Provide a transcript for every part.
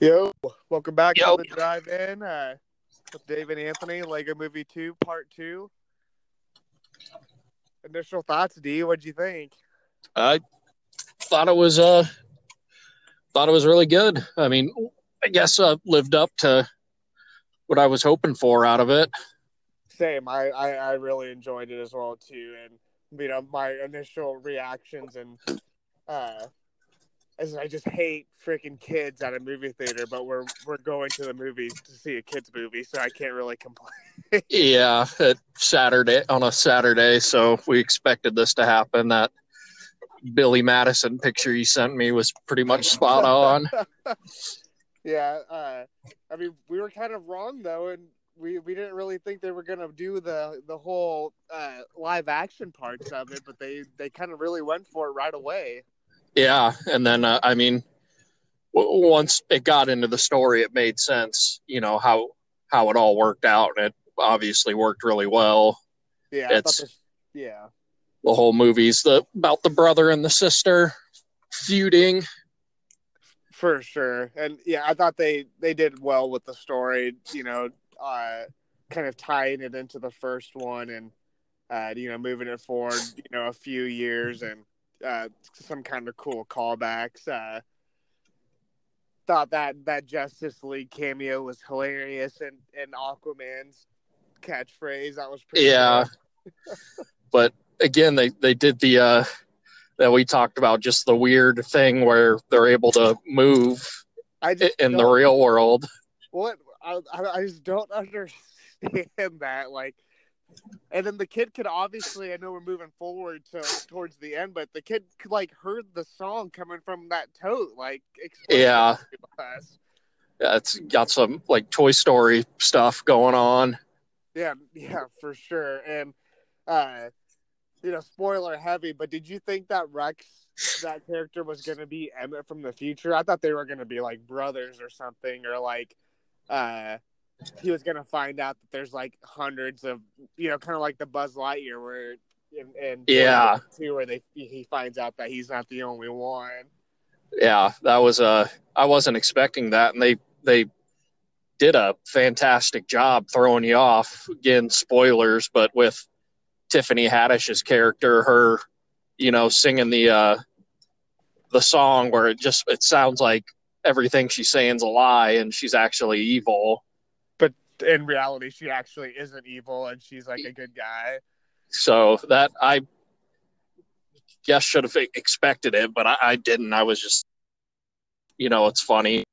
Yo, welcome back Yo. to the drive-in uh, with Dave and Anthony, Lego Movie Two, Part Two. Initial thoughts, D. What'd you think? I thought it was uh thought it was really good. I mean, I guess uh, lived up to what I was hoping for out of it. Same. I, I I really enjoyed it as well too, and you know my initial reactions and uh, as I just hate freaking kids at a movie theater, but we're we're going to the movies to see a kids movie, so I can't really complain. Yeah, at Saturday on a Saturday, so we expected this to happen. That Billy Madison picture you sent me was pretty much spot on. yeah, uh, I mean, we were kind of wrong though, and we, we didn't really think they were gonna do the the whole uh, live action parts of it, but they they kind of really went for it right away. Yeah, and then uh, I mean, w- once it got into the story, it made sense. You know how how it all worked out, and it obviously worked really well. Yeah, It's- this, yeah, the whole movie's the about the brother and the sister feuding. for sure, and yeah, I thought they they did well with the story. You know, uh, kind of tying it into the first one, and uh, you know, moving it forward. You know, a few years and uh, some kind of cool callbacks. Uh, thought that that Justice League cameo was hilarious, and and Aquaman's catchphrase that was pretty. Yeah. But again, they they did the uh that we talked about just the weird thing where they're able to move I i- just in the real world. what I I just don't understand that like and then the kid could obviously I know we're moving forward to towards the end but the kid could like heard the song coming from that tote like Yeah. us. Yeah, it's got some like Toy Story stuff going on. yeah yeah for sure and uh you know spoiler heavy but did you think that Rex that character was going to be Emmet from the future I thought they were going to be like brothers or something or like uh he was gonna find out that there's like hundreds of you know kind of like the Buzz Lightyear where and, and Yeah. two where they he finds out that he's not the only one. Yeah, that was uh I wasn't expecting that and they they did a fantastic job throwing you off. Again, spoilers, but with Tiffany Haddish's character, her, you know, singing the uh the song where it just it sounds like everything she's saying's a lie and she's actually evil. In reality, she actually isn't evil and she's like a good guy. So that I guess should have expected it, but I, I didn't. I was just, you know, it's funny,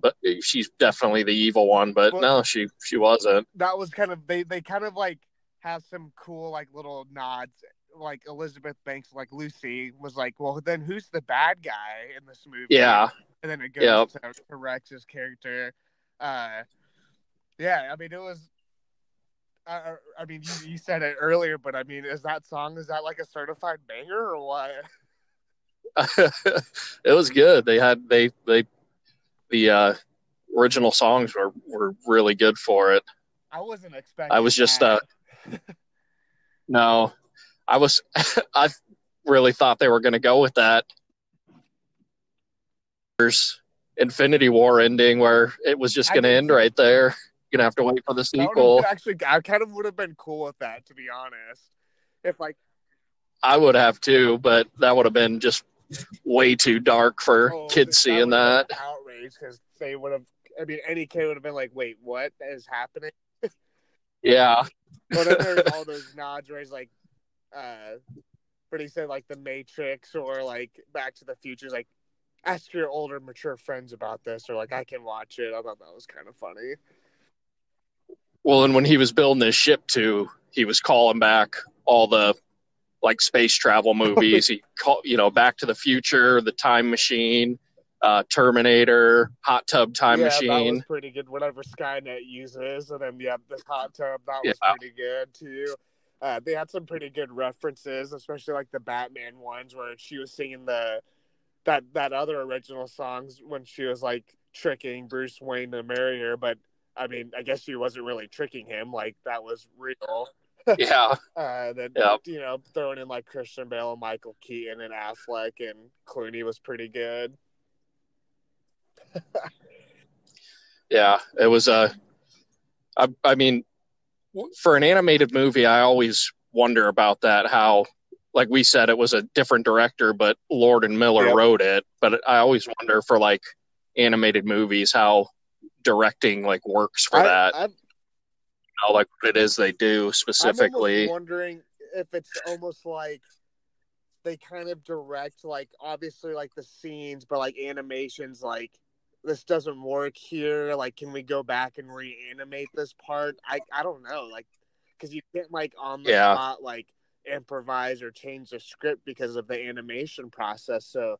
but she's definitely the evil one. But Well- no, she she wasn't. That was kind of they they kind of like have some cool like little nods. Like Elizabeth Banks, like Lucy was like, well, then who's the bad guy in this movie? Yeah, and then it goes Yep. to, to Rex's character. Uh, yeah, I mean it was. I, I mean, you, you said it earlier, but I mean, is that song is that like a certified banger or what? it was good. They had they they the uh, original songs were were really good for it. I wasn't expecting. I was just uh no, I was I really thought they were going to go with that. There's Infinity War ending where it was just going to end right there. You're gonna have to wait for the sequel. actually, I kind of would have been cool with that, to be honest. If like, I would have too, but that would have been just way too dark for oh, kids seeing that. outrage because they would have. I mean, any kid would have been like, "Wait, what is happening?" Yeah, But then there's all those nods where he's like, uh, but he said like the Matrix or like Back to the Future. Like, ask your older, mature friends about this, or like I can watch it. I thought that was kind of funny. Well, and when he was building his ship too, he was calling back all the like space travel movies. he called, you know, Back to the Future, The Time Machine, uh, Terminator, Hot Tub Time yeah, that Machine. was pretty good. Whatever Skynet uses, and then yeah, this hot tub that was pretty good too. Uh, they had some pretty good references, especially like the Batman ones where she was singing the that that other original songs when she was like tricking Bruce Wayne to marry her. But I mean, I guess she wasn't really tricking him; like that was real. yeah, Uh, then you know, throwing in like Christian Bale, and Michael Keaton, and Affleck, and Clooney was pretty good. yeah, it was a. I, I mean, for an animated movie, I always wonder about that. How, like we said, it was a different director, but Lord and Miller Yep. wrote it. But I always wonder for like animated movies how directing like works for I, that. I'm, How, like what it is they do I'm specifically. wondering if it's almost like they kind of direct, like obviously like the scenes, but like animations, like this doesn't work here. Like, can we go back and reanimate this part? I I don't know, like because you can't like on the Yeah. spot like improvise or change the script because of the animation process. So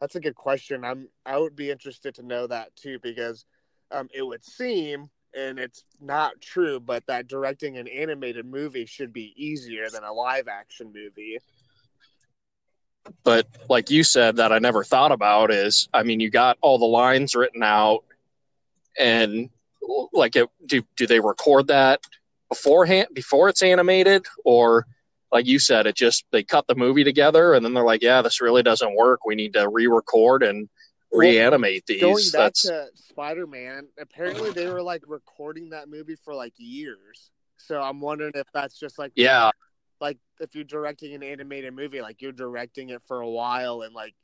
that's a good question. I'm I would be interested to know that too because um, it would seem and it's not true, but that directing an animated movie should be easier than a live action movie. but like you said that I never thought about is I mean you got all the lines written out and like it, do do they record that beforehand before it's animated or like you said it just they cut the movie together and then they're like yeah this really doesn't work we need to re-record and Well, reanimate Going these back that's to Spider Man, apparently they were like recording that movie for like years. So I'm wondering if that's just like yeah like if you're directing an animated movie, like you're directing it for a while and like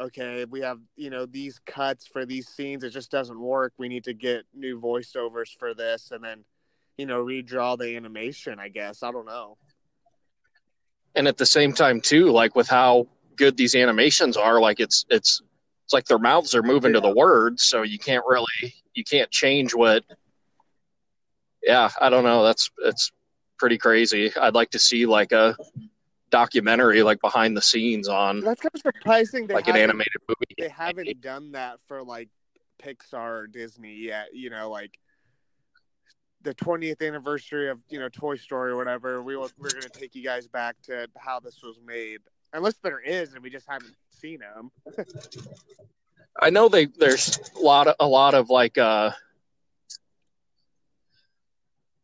okay, we have you know these cuts for these scenes, it just doesn't work. We need to get new voiceovers for this, and then you know redraw the animation. I guess I don't know. and at the same time too like with how good these animations are like it's it's it's like their mouths are moving to the words so you can't really you can't change what yeah i don't know that's it's pretty crazy i'd like to see like a documentary like behind the scenes on That's kind of surprising. They like an animated movie they haven't done that for like Pixar or Disney yet. You know, like the 20th anniversary of you know Toy Story or whatever. We will, we're gonna take you guys back to how this was made, unless there is, and we just haven't seen them. i know they there's a lot of a lot of like uh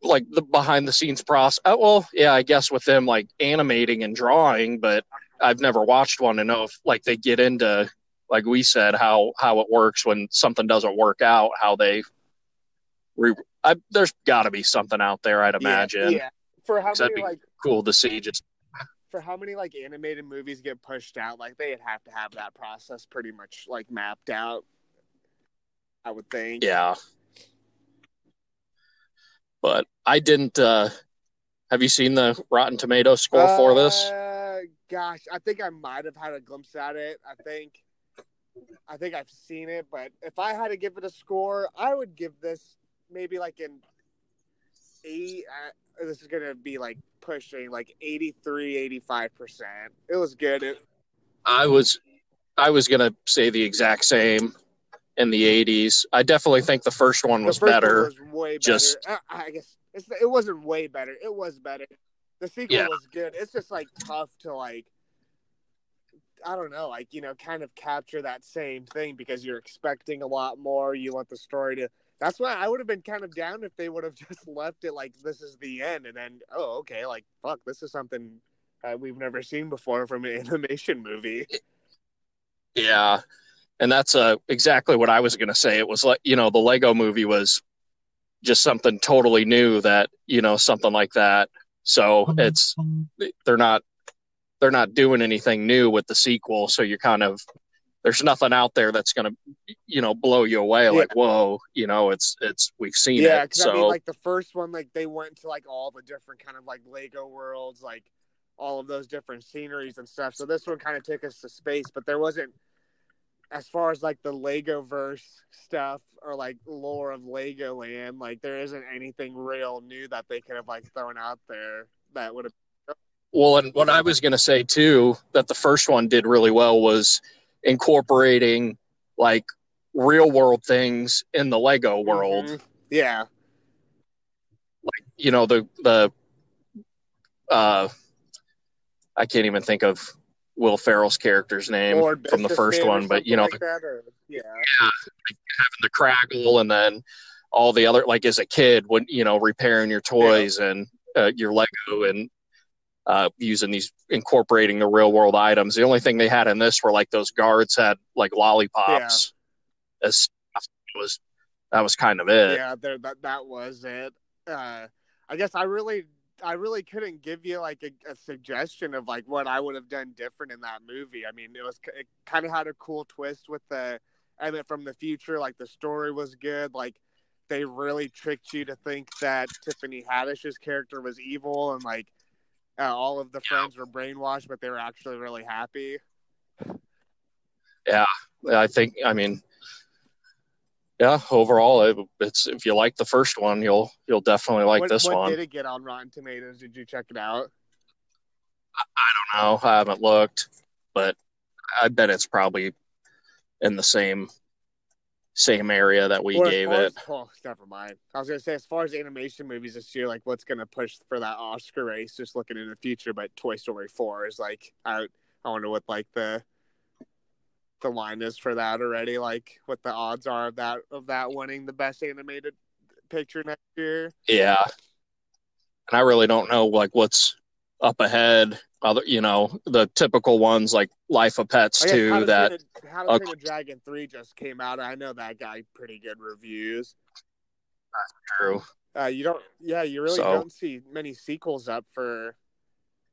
like the behind the scenes process uh, well yeah i guess with them like animating and drawing but i've never watched one to know if like they get into like we said how how it works when something doesn't work out how they re- I, there's got to be something out there i'd imagine Yeah, yeah. For how many be- like cool to see just for how many like animated movies get pushed out, like they'd have to have that process pretty much like mapped out. I would think. yeah but i didn't uh have you seen the rotten tomato score for this Uh, gosh, I think I might have had a glimpse at it. I think, I think I've seen it, but if I had to give it a score, I would give this maybe like an eight. Uh, this is gonna be like pushing like 83, 85 percent. It was good. It, I was I was gonna say the exact same in the '80s. I definitely think the first one was first better. One was way better. Just- Uh, I guess it's, it wasn't way better. It was better. The sequel Yeah. was good. It's just like tough to like. I don't know, like you know, kind of capture that same thing because you're expecting a lot more. You want the story to. That's why I would have been kind of down if they would have just left it like this is the end, and then oh okay, like fuck, this is something uh, we've never seen before from an animation movie. Yeah, and that's uh, exactly what I was gonna say. It was like you know the Lego Movie was just something totally new that you know something like that. So it's they're not they're not doing anything new with the sequel. So you're kind of there's nothing out there that's gonna you know blow you away like whoa you know it's it's we've seen Yeah, it. because So I mean, like the first one, like they went to like all the different kind of like Lego worlds, like all of those different sceneries and stuff. So this one kind of took us to space, but there wasn't, as far as like the Lego verse stuff or like lore of Legoland, like there isn't anything real new that they could have like thrown out there that would have. Well, and what I was going to say too, that the first one did really well was incorporating like real world things in the Lego world. Mhm. Yeah, Like, You know, the, the, uh, I can't even think of Will Ferrell's character's name Lord from the first one, but you know, like that, or- yeah, the Kragle and then all the other, like as a kid, when, you know, repairing your toys and uh, your Lego and, uh, using these incorporating the real world items. The only thing they had in this were like those guards had like lollipops as stuff. it was that was kind of it. Yeah, there that that was it. Uh, I guess I really I really couldn't give you like a, a, suggestion of like what I would have done different in that movie. I mean, it was it kind of had a cool twist with the Emmet from the future. Like the story was good. Like they really tricked you to think that Tiffany Haddish's character was evil and like uh, all of the friends were brainwashed, but they were actually really happy. Yeah, I think. I mean, yeah. Overall, it, it's if you like the first one, you'll you'll definitely like what, this what one. Did it get on Rotten Tomatoes? Did you check it out? I, I don't know. I haven't looked, but I bet it's probably in the same same area that we gave it. As, oh, never mind. I was gonna say as far as animation movies this year, like what's gonna push for that Oscar race, just looking in the future. But Toy Story Four is like I I wonder what like the the line is for that already. Like what the odds are of that of that winning the best animated picture next year. Yeah, and I really don't know like what's up ahead. Other, you know, the typical ones like Life of Pets too. How that a, How to uh, Train a Dragon three just came out. I know that got pretty good reviews. That's true. Uh, you don't, yeah, you really so, don't see many sequels up for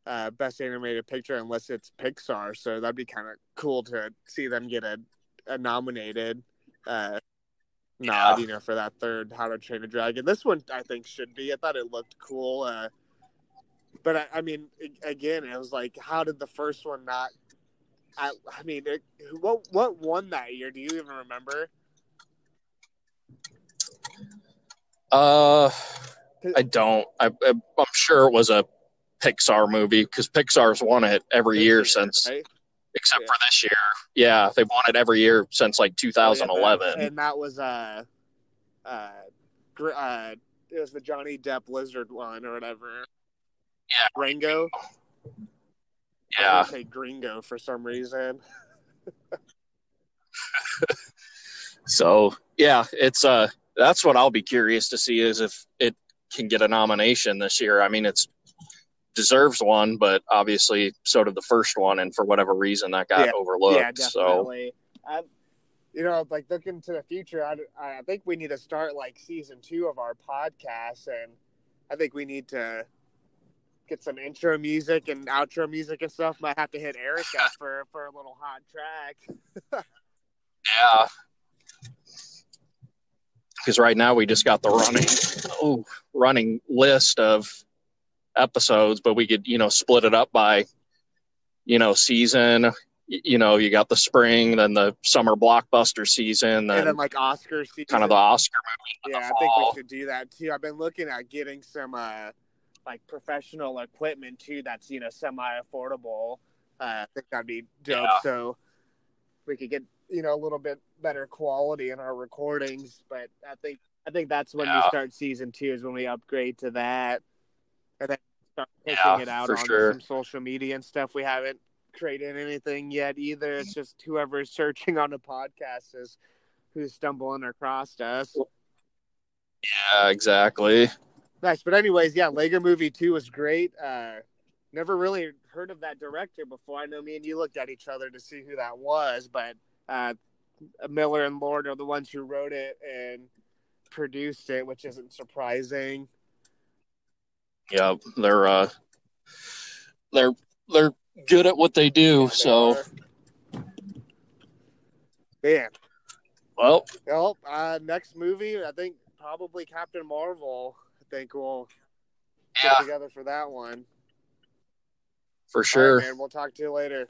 uh, best animated picture unless it's Pixar. So that'd be kind of cool to see them get a, a nominated uh, nod, yeah. you know, for that third How to Train a Dragon. This one I think should be. I thought it looked cool. Uh, but I, I, mean, again, it was like, how did the first one not? I, I mean, it, what what won that year? Do you even remember? Uh, I don't. I, I'm sure it was a Pixar movie because Pixar's won it every year, year since, right? except yeah. for this year. Yeah, they've won it every year since like 2011. Oh, yeah, and that was uh, uh, uh, it was the Johnny Depp Lizard one or whatever. Yeah. Rango. Yeah. say Gringo for some reason. so yeah, it's uh that's what I'll be curious to see is if it can get a nomination this year. I mean, it's deserves one, but obviously so did the first one, and for whatever reason that got yeah. overlooked. Yeah, definitely. So. Um, you know, like looking to the future, I, I think we need to start like season two of our podcast, and I think we need to get some intro music and outro music and stuff. Might have to hit Erica for for a little hot track. yeah. Because right now we just got the running, oh, running list of episodes, but we could, you know, split it up by, you know, season. You know, you got the spring, then the summer blockbuster season, then, and then like Oscar season, kind of the Oscar movie. Yeah, I think we should do that too. I've been looking at getting some uh, like professional equipment too that's you know semi affordable. Uh, I think that'd be dope. Yeah. So we could get you know a little bit better quality in our recordings. But I think I think that's when yeah. we start season two is when we upgrade to that, and then start pushing yeah, it out on sure. some social media and stuff. We haven't created anything yet either. It's just whoever's searching on a podcast is who's stumbling across us. Yeah, exactly. Nice, but anyways, yeah, Lego Movie Two was great. Uh, never really heard of that director before. I know me and you looked at each other to see who that was, but uh, Miller and Lord are the ones who wrote it and produced it, which isn't surprising. Yeah, they're uh, they're they're good at what they do. They so, man. Well, well, uh, next movie, I think probably Captain Marvel think we'll get yeah. together for that one. For sure. Right, man, we'll talk to you later.